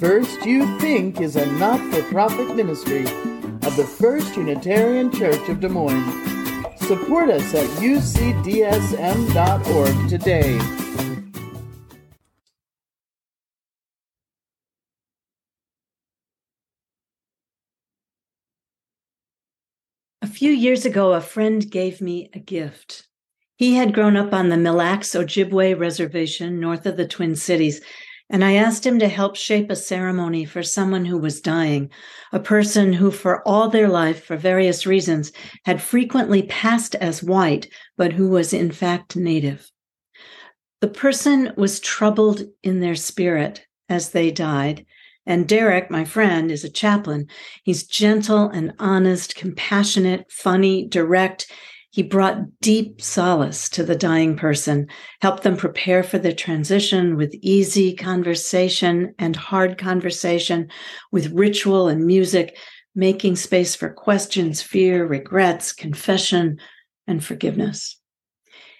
First You Think is a not for profit ministry of the First Unitarian Church of Des Moines. Support us at ucdsm.org today. A few years ago, a friend gave me a gift. He had grown up on the Mille Lacs Ojibwe Reservation north of the Twin Cities and I asked him to help shape a ceremony for someone who was dying, a person who, for all their life, for various reasons, had frequently passed as white, but who was in fact native. The person was troubled in their spirit as they died. And Derek, my friend, is a chaplain. He's gentle and honest, compassionate, funny, direct. He brought deep solace to the dying person, helped them prepare for the transition with easy conversation and hard conversation, with ritual and music, making space for questions, fear, regrets, confession, and forgiveness.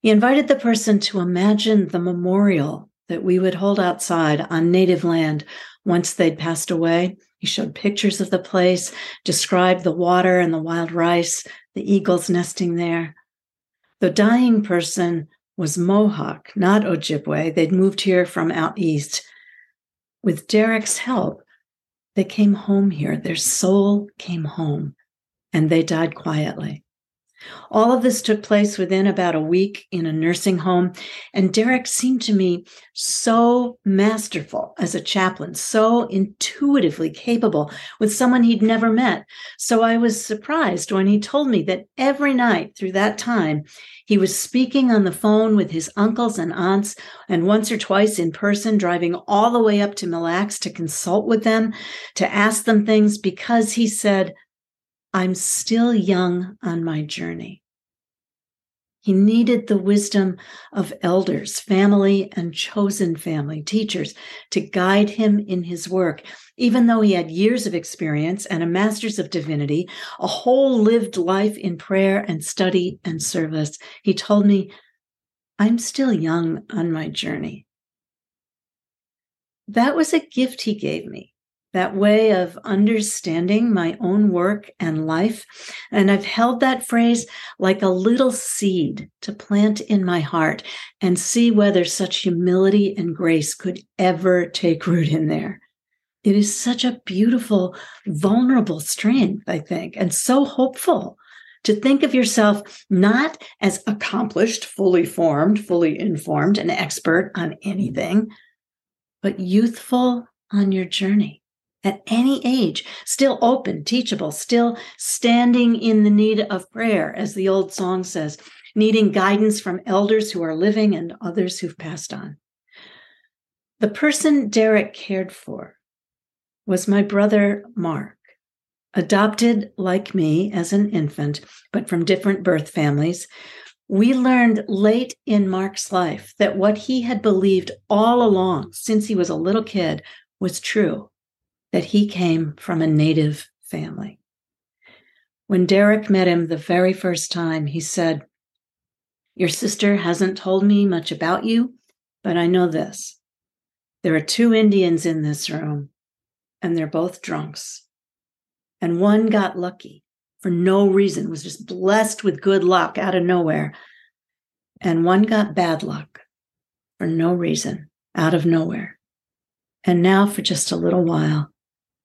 He invited the person to imagine the memorial that we would hold outside on native land once they'd passed away. He showed pictures of the place, described the water and the wild rice, the eagles nesting there. The dying person was Mohawk, not Ojibwe. They'd moved here from out east. With Derek's help, they came home here. Their soul came home, and they died quietly. All of this took place within about a week in a nursing home. And Derek seemed to me so masterful as a chaplain, so intuitively capable with someone he'd never met. So I was surprised when he told me that every night through that time, he was speaking on the phone with his uncles and aunts, and once or twice in person, driving all the way up to Mille Lacs to consult with them, to ask them things, because he said, I'm still young on my journey. He needed the wisdom of elders, family, and chosen family, teachers, to guide him in his work. Even though he had years of experience and a master's of divinity, a whole lived life in prayer and study and service, he told me, I'm still young on my journey. That was a gift he gave me that way of understanding my own work and life. And I've held that phrase like a little seed to plant in my heart and see whether such humility and grace could ever take root in there. It is such a beautiful, vulnerable strength, I think, and so hopeful to think of yourself not as accomplished, fully formed, fully informed, an expert on anything, but youthful on your journey at any age, still open, teachable, still standing in the need of prayer, as the old song says, needing guidance from elders who are living and others who've passed on. The person Derek cared for was my brother Mark, adopted like me as an infant, but from different birth families. We learned late in Mark's life that what he had believed all along since he was a little kid was true that he came from a native family. When Derek met him the very first time, he said, Your sister hasn't told me much about you, but I know this. There are two Indians in this room, and they're both drunks. And one got lucky for no reason, was just blessed with good luck out of nowhere. And one got bad luck for no reason, out of nowhere. And now, for just a little while,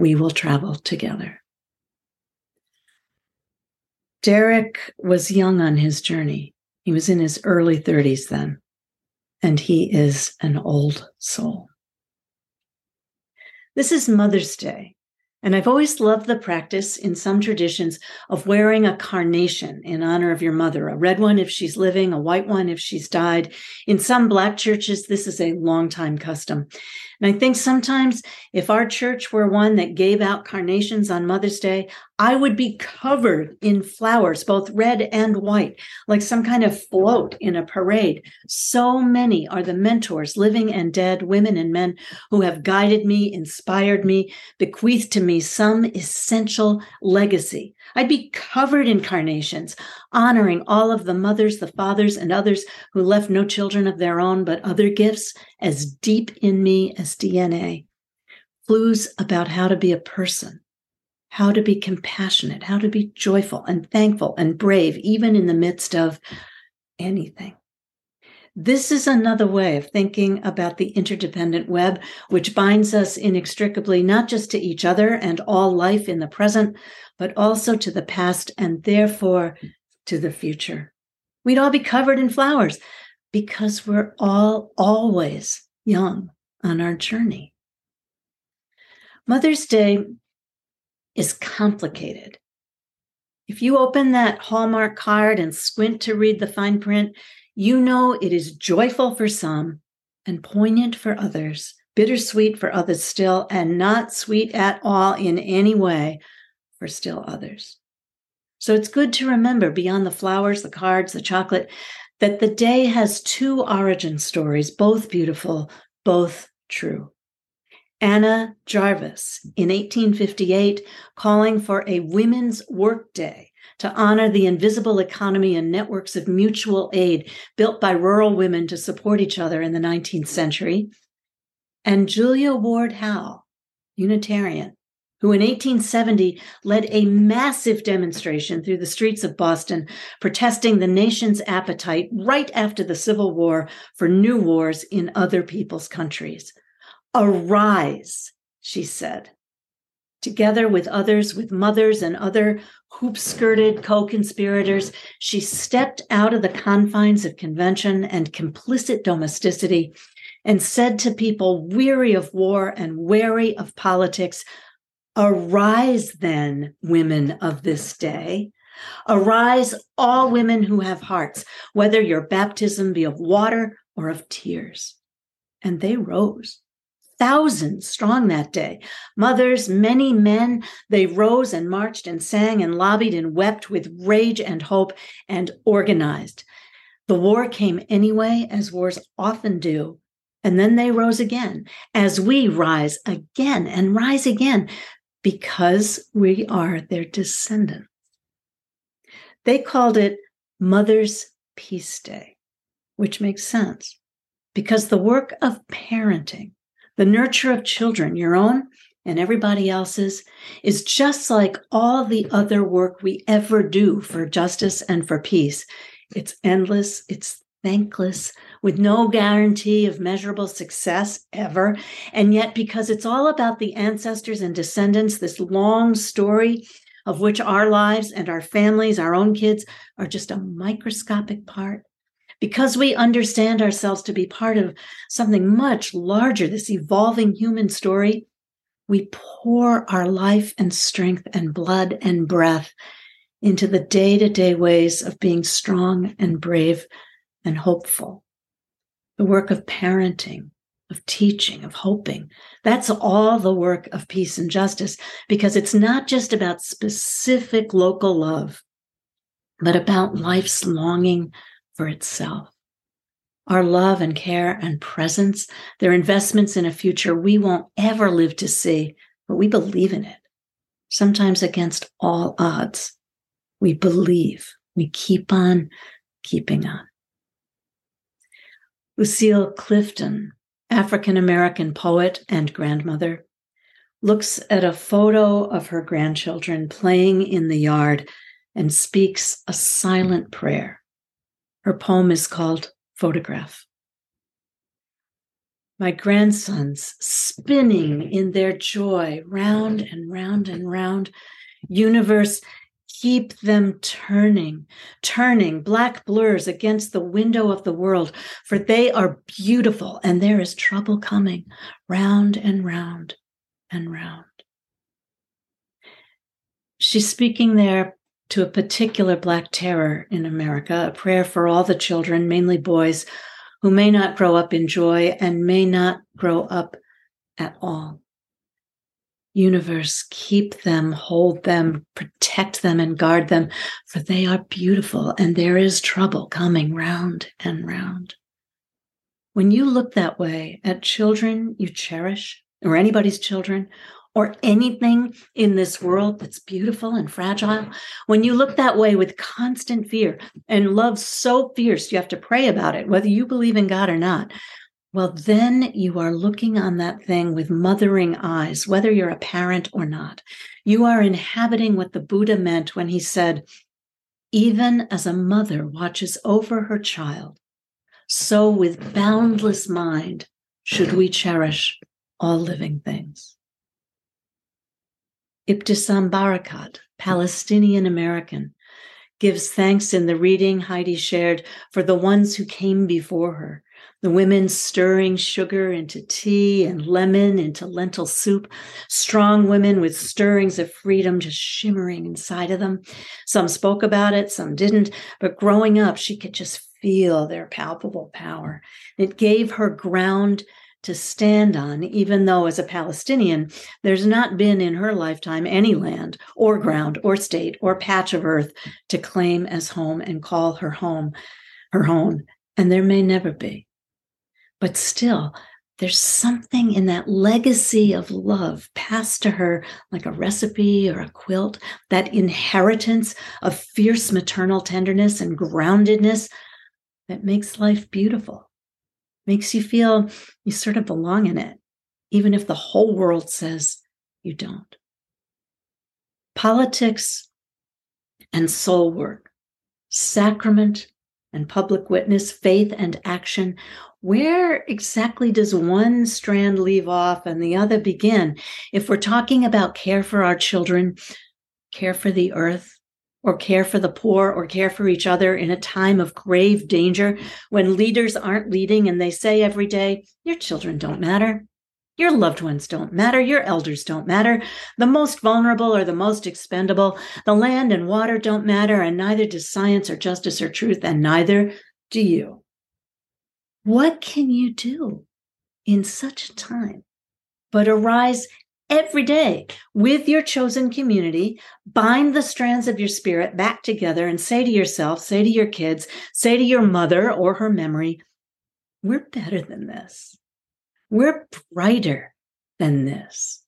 we will travel together. Derek was young on his journey. He was in his early 30s then, and he is an old soul. This is Mother's Day, and I've always loved the practice in some traditions of wearing a carnation in honor of your mother, a red one if she's living, a white one if she's died. In some Black churches, this is a long time custom. And I think sometimes if our church were one that gave out carnations on Mother's Day, I would be covered in flowers, both red and white, like some kind of float in a parade. So many are the mentors, living and dead, women and men, who have guided me, inspired me, bequeathed to me some essential legacy. I'd be covered in carnations, honoring all of the mothers, the fathers, and others who left no children of their own, but other gifts as deep in me as DNA. clues about how to be a person, how to be compassionate, how to be joyful and thankful and brave, even in the midst of anything. This is another way of thinking about the interdependent web, which binds us inextricably not just to each other and all life in the present, but also to the past and therefore to the future. We'd all be covered in flowers because we're all always young on our journey. Mother's Day is complicated. If you open that Hallmark card and squint to read the fine print, you know it is joyful for some and poignant for others, bittersweet for others still, and not sweet at all in any way for still others. So it's good to remember beyond the flowers, the cards, the chocolate, that the day has two origin stories, both beautiful, both true. Anna Jarvis in 1858 calling for a women's work day to honor the invisible economy and networks of mutual aid built by rural women to support each other in the 19th century. And Julia Ward Howe, Unitarian, who in 1870 led a massive demonstration through the streets of Boston, protesting the nation's appetite right after the Civil War for new wars in other people's countries. Arise, she said. Together with others, with mothers and other hoop skirted co conspirators, she stepped out of the confines of convention and complicit domesticity and said to people weary of war and wary of politics, Arise then, women of this day. Arise, all women who have hearts, whether your baptism be of water or of tears. And they rose thousands strong that day. Mothers, many men, they rose and marched and sang and lobbied and wept with rage and hope and organized. The war came anyway, as wars often do. And then they rose again, as we rise again and rise again, because we are their descendants. They called it Mother's Peace Day, which makes sense because the work of parenting, the nurture of children, your own and everybody else's, is just like all the other work we ever do for justice and for peace. It's endless, it's thankless, with no guarantee of measurable success ever. And yet, because it's all about the ancestors and descendants, this long story of which our lives and our families, our own kids, are just a microscopic part. Because we understand ourselves to be part of something much larger, this evolving human story, we pour our life and strength and blood and breath into the day to day ways of being strong and brave and hopeful the work of parenting, of teaching, of hoping. That's all the work of peace and justice because it's not just about specific local love, but about life's longing for itself. Our love and care and presence, they're investments in a future we won't ever live to see, but we believe in it. Sometimes against all odds. We believe. We keep on keeping on. Lucille Clifton, African American poet and grandmother, looks at a photo of her grandchildren playing in the yard and speaks a silent prayer. Her poem is called Photograph. My grandsons spinning in their joy, round and round and round. Universe keep them turning, turning black blurs against the window of the world, for they are beautiful and there is trouble coming round and round and round. She's speaking there to a particular Black terror in America, a prayer for all the children, mainly boys, who may not grow up in joy and may not grow up at all universe, keep them, hold them, protect them, and guard them, for they are beautiful and there is trouble coming round and round. When you look that way at children you cherish, or anybody's children, or anything in this world that's beautiful and fragile, when you look that way with constant fear and love so fierce, you have to pray about it, whether you believe in God or not, well, then you are looking on that thing with mothering eyes, whether you're a parent or not. You are inhabiting what the Buddha meant when he said, even as a mother watches over her child, so with boundless mind should we cherish all living things. Ibtisam Barakat, Palestinian American, gives thanks in the reading Heidi shared for the ones who came before her the women stirring sugar into tea and lemon into lentil soup, strong women with stirrings of freedom just shimmering inside of them. Some spoke about it, some didn't, but growing up, she could just feel their palpable power. It gave her ground to stand on, even though as a Palestinian, there's not been in her lifetime any land or ground or state or patch of earth to claim as home and call her home her own. And there may never be. But still, there's something in that legacy of love passed to her like a recipe or a quilt, that inheritance of fierce maternal tenderness and groundedness that makes life beautiful, makes you feel you sort of belong in it, even if the whole world says you don't. Politics and soul work, sacrament and public witness, faith and action where exactly does one strand leave off and the other begin? If we're talking about care for our children, care for the earth, or care for the poor, or care for each other in a time of grave danger, when leaders aren't leading and they say every day, Your children don't matter. Your loved ones don't matter. Your elders don't matter. The most vulnerable or the most expendable. The land and water don't matter, and neither does science or justice or truth, and neither do you. What can you do in such a time but arise every day with your chosen community, bind the strands of your spirit back together and say to yourself, say to your kids, say to your mother or her memory, we're better than this. We're brighter than this.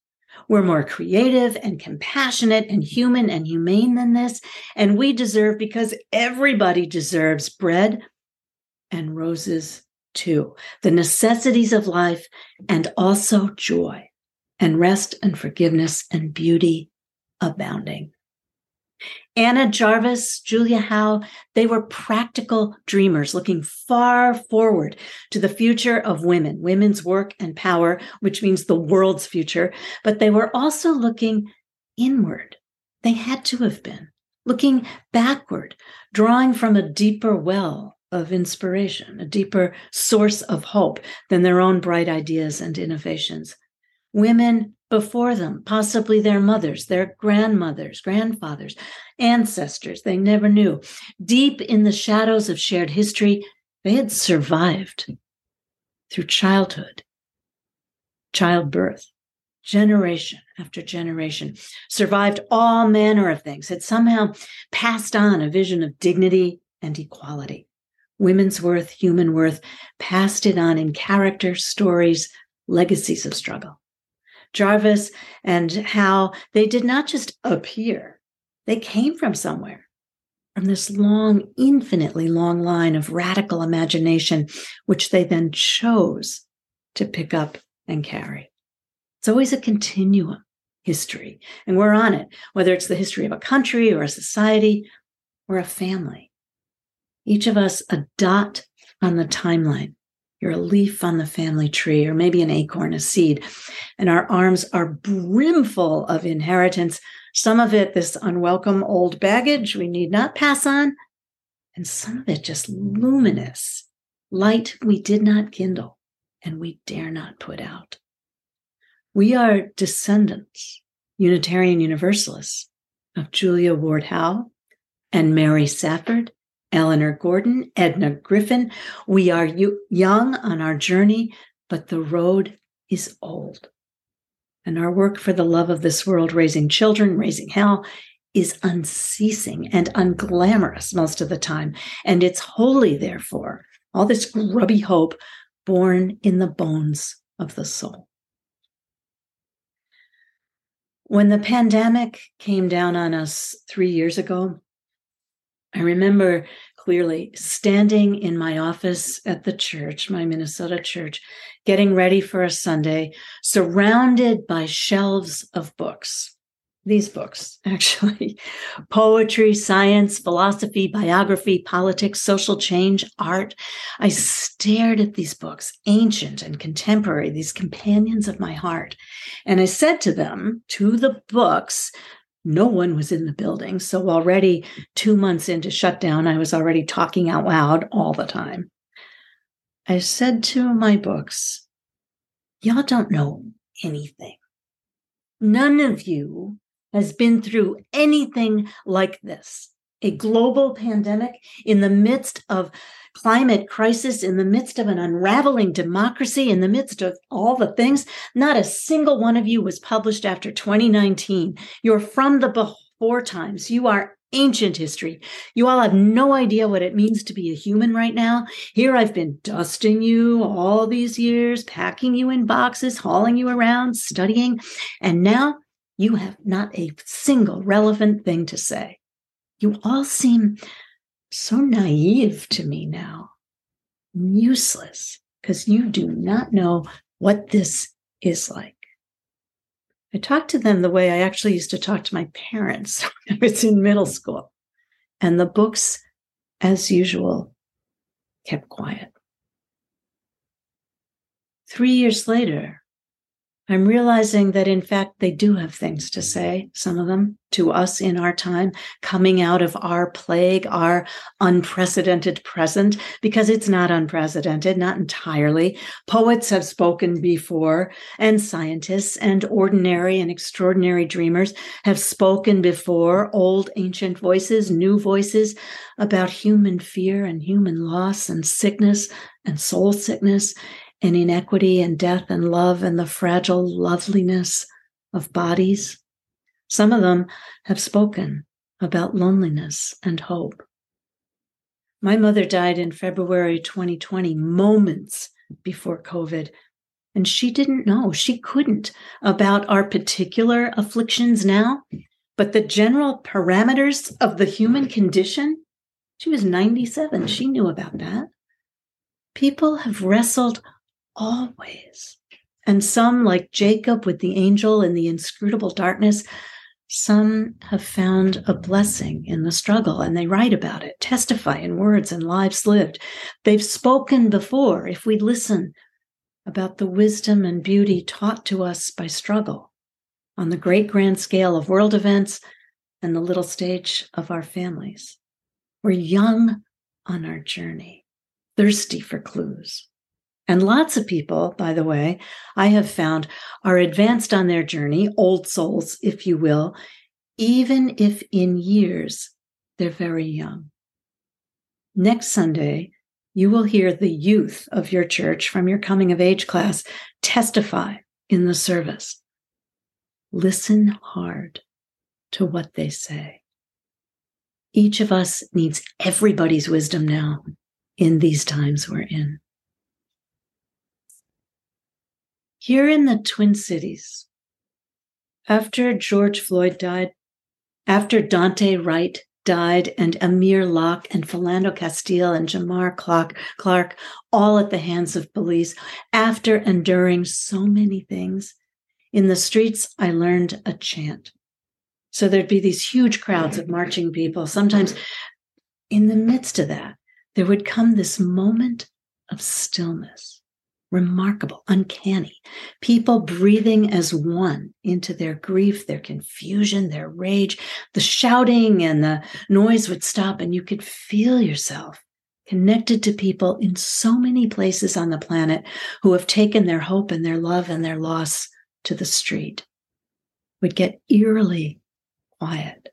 We're more creative and compassionate and human and humane than this. And we deserve, because everybody deserves bread and roses too the necessities of life and also joy and rest and forgiveness and beauty abounding. Anna Jarvis, Julia Howe, they were practical dreamers looking far forward to the future of women, women's work and power, which means the world's future. But they were also looking inward. They had to have been looking backward, drawing from a deeper well of inspiration, a deeper source of hope than their own bright ideas and innovations. Women before them, possibly their mothers, their grandmothers, grandfathers, ancestors they never knew. Deep in the shadows of shared history, they had survived through childhood, childbirth, generation after generation, survived all manner of things, had somehow passed on a vision of dignity and equality women's worth, human worth, passed it on in character, stories, legacies of struggle. Jarvis and Howe they did not just appear, they came from somewhere, from this long, infinitely long line of radical imagination, which they then chose to pick up and carry. It's always a continuum history, and we're on it, whether it's the history of a country or a society or a family each of us a dot on the timeline. You're a leaf on the family tree, or maybe an acorn, a seed. And our arms are brimful of inheritance. Some of it, this unwelcome old baggage we need not pass on. And some of it just luminous, light we did not kindle and we dare not put out. We are descendants, Unitarian Universalists, of Julia Ward Howe and Mary Safford Eleanor Gordon, Edna Griffin. We are young on our journey, but the road is old. And our work for the love of this world, raising children, raising hell, is unceasing and unglamorous most of the time. And it's holy, therefore, all this grubby hope born in the bones of the soul. When the pandemic came down on us three years ago, I remember clearly standing in my office at the church, my Minnesota church, getting ready for a Sunday, surrounded by shelves of books. These books, actually poetry, science, philosophy, biography, politics, social change, art. I stared at these books, ancient and contemporary, these companions of my heart. And I said to them, to the books, no one was in the building. So already two months into shutdown, I was already talking out loud all the time. I said to my books, Y'all don't know anything. None of you has been through anything like this. A global pandemic in the midst of climate crisis, in the midst of an unraveling democracy, in the midst of all the things. Not a single one of you was published after 2019. You're from the before times. You are ancient history. You all have no idea what it means to be a human right now. Here I've been dusting you all these years, packing you in boxes, hauling you around, studying, and now you have not a single relevant thing to say. You all seem so naive to me now, useless, because you do not know what this is like. I talked to them the way I actually used to talk to my parents when I was in middle school. And the books, as usual, kept quiet. Three years later, I'm realizing that in fact they do have things to say, some of them to us in our time, coming out of our plague, our unprecedented present, because it's not unprecedented, not entirely. Poets have spoken before, and scientists and ordinary and extraordinary dreamers have spoken before, old ancient voices, new voices about human fear and human loss and sickness and soul sickness and inequity and death and love and the fragile loveliness of bodies. Some of them have spoken about loneliness and hope. My mother died in February 2020, moments before COVID, and she didn't know, she couldn't about our particular afflictions now, but the general parameters of the human condition. She was 97, she knew about that. People have wrestled always. And some, like Jacob with the angel in the inscrutable darkness, some have found a blessing in the struggle and they write about it, testify in words and lives lived. They've spoken before, if we listen, about the wisdom and beauty taught to us by struggle on the great grand scale of world events and the little stage of our families. We're young on our journey, thirsty for clues. And lots of people, by the way, I have found are advanced on their journey, old souls, if you will, even if in years they're very young. Next Sunday, you will hear the youth of your church from your coming of age class testify in the service. Listen hard to what they say. Each of us needs everybody's wisdom now in these times we're in. Here in the Twin Cities, after George Floyd died, after Daunte Wright died, and Amir Locke and Philando Castile and Jamar Clark, all at the hands of police, after enduring so many things, in the streets, I learned a chant. So there'd be these huge crowds of marching people. Sometimes in the midst of that, there would come this moment of stillness remarkable, uncanny. People breathing as one into their grief, their confusion, their rage. The shouting and the noise would stop, and you could feel yourself connected to people in so many places on the planet who have taken their hope and their love and their loss to the street. Would get eerily quiet.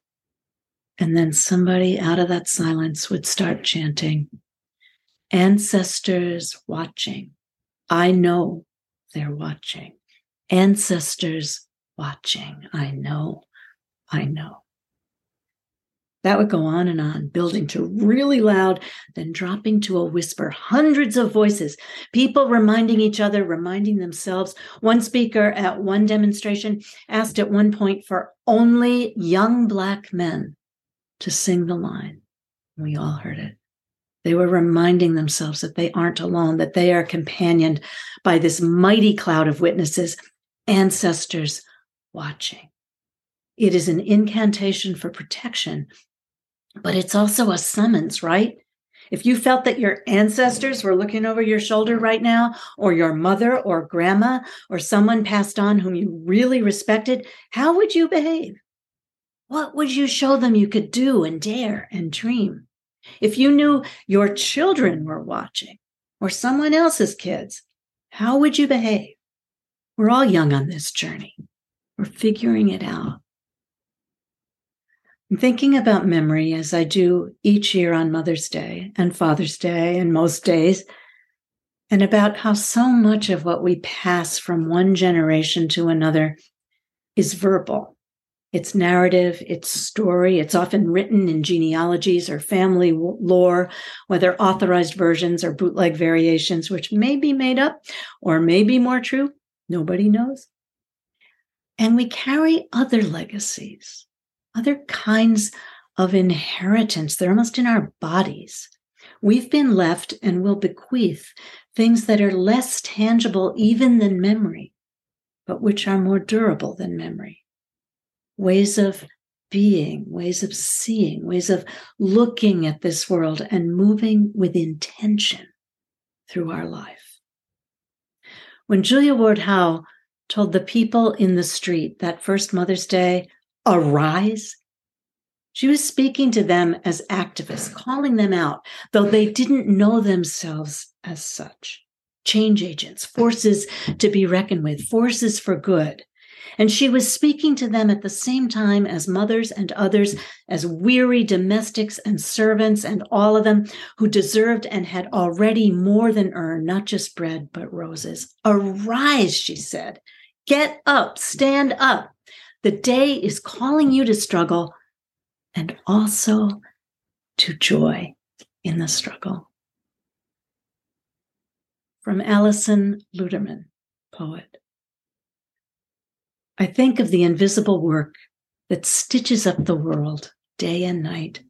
And then somebody out of that silence would start chanting, Ancestors watching I know they're watching. Ancestors watching. I know. I know. That would go on and on, building to really loud, then dropping to a whisper. Hundreds of voices, people reminding each other, reminding themselves. One speaker at one demonstration asked at one point for only young Black men to sing the line. We all heard it They were reminding themselves that they aren't alone, that they are companioned by this mighty cloud of witnesses, ancestors watching. It is an incantation for protection, but it's also a summons, right? If you felt that your ancestors were looking over your shoulder right now, or your mother or grandma or someone passed on whom you really respected, how would you behave? What would you show them you could do and dare and dream? If you knew your children were watching or someone else's kids, how would you behave? We're all young on this journey. We're figuring it out. I'm thinking about memory as I do each year on Mother's Day and Father's Day and most days, and about how so much of what we pass from one generation to another is verbal its narrative, its story. It's often written in genealogies or family lore, whether authorized versions or bootleg variations, which may be made up or may be more true. Nobody knows. And we carry other legacies, other kinds of inheritance. They're almost in our bodies. We've been left and will bequeath things that are less tangible even than memory, but which are more durable than memory ways of being, ways of seeing, ways of looking at this world and moving with intention through our life. When Julia Ward Howe told the people in the street that first Mother's Day, arise, she was speaking to them as activists, calling them out, though they didn't know themselves as such. Change agents, forces to be reckoned with, forces for good. And she was speaking to them at the same time as mothers and others, as weary domestics and servants, and all of them who deserved and had already more than earned not just bread, but roses. Arise, she said. Get up, stand up. The day is calling you to struggle and also to joy in the struggle. From Alison Luterman, poet. I think of the invisible work that stitches up the world day and night.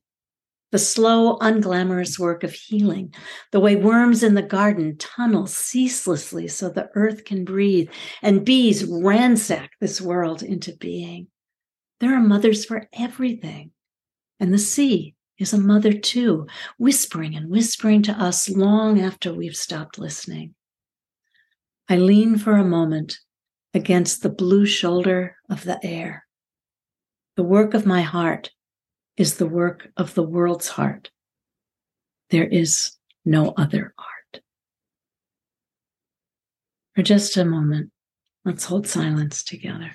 The slow, unglamorous work of healing, the way worms in the garden tunnel ceaselessly so the earth can breathe, and bees ransack this world into being. There are mothers for everything. And the sea is a mother too, whispering and whispering to us long after we've stopped listening. I lean for a moment against the blue shoulder of the air. The work of my heart is the work of the world's heart. There is no other art. For just a moment, let's hold silence together.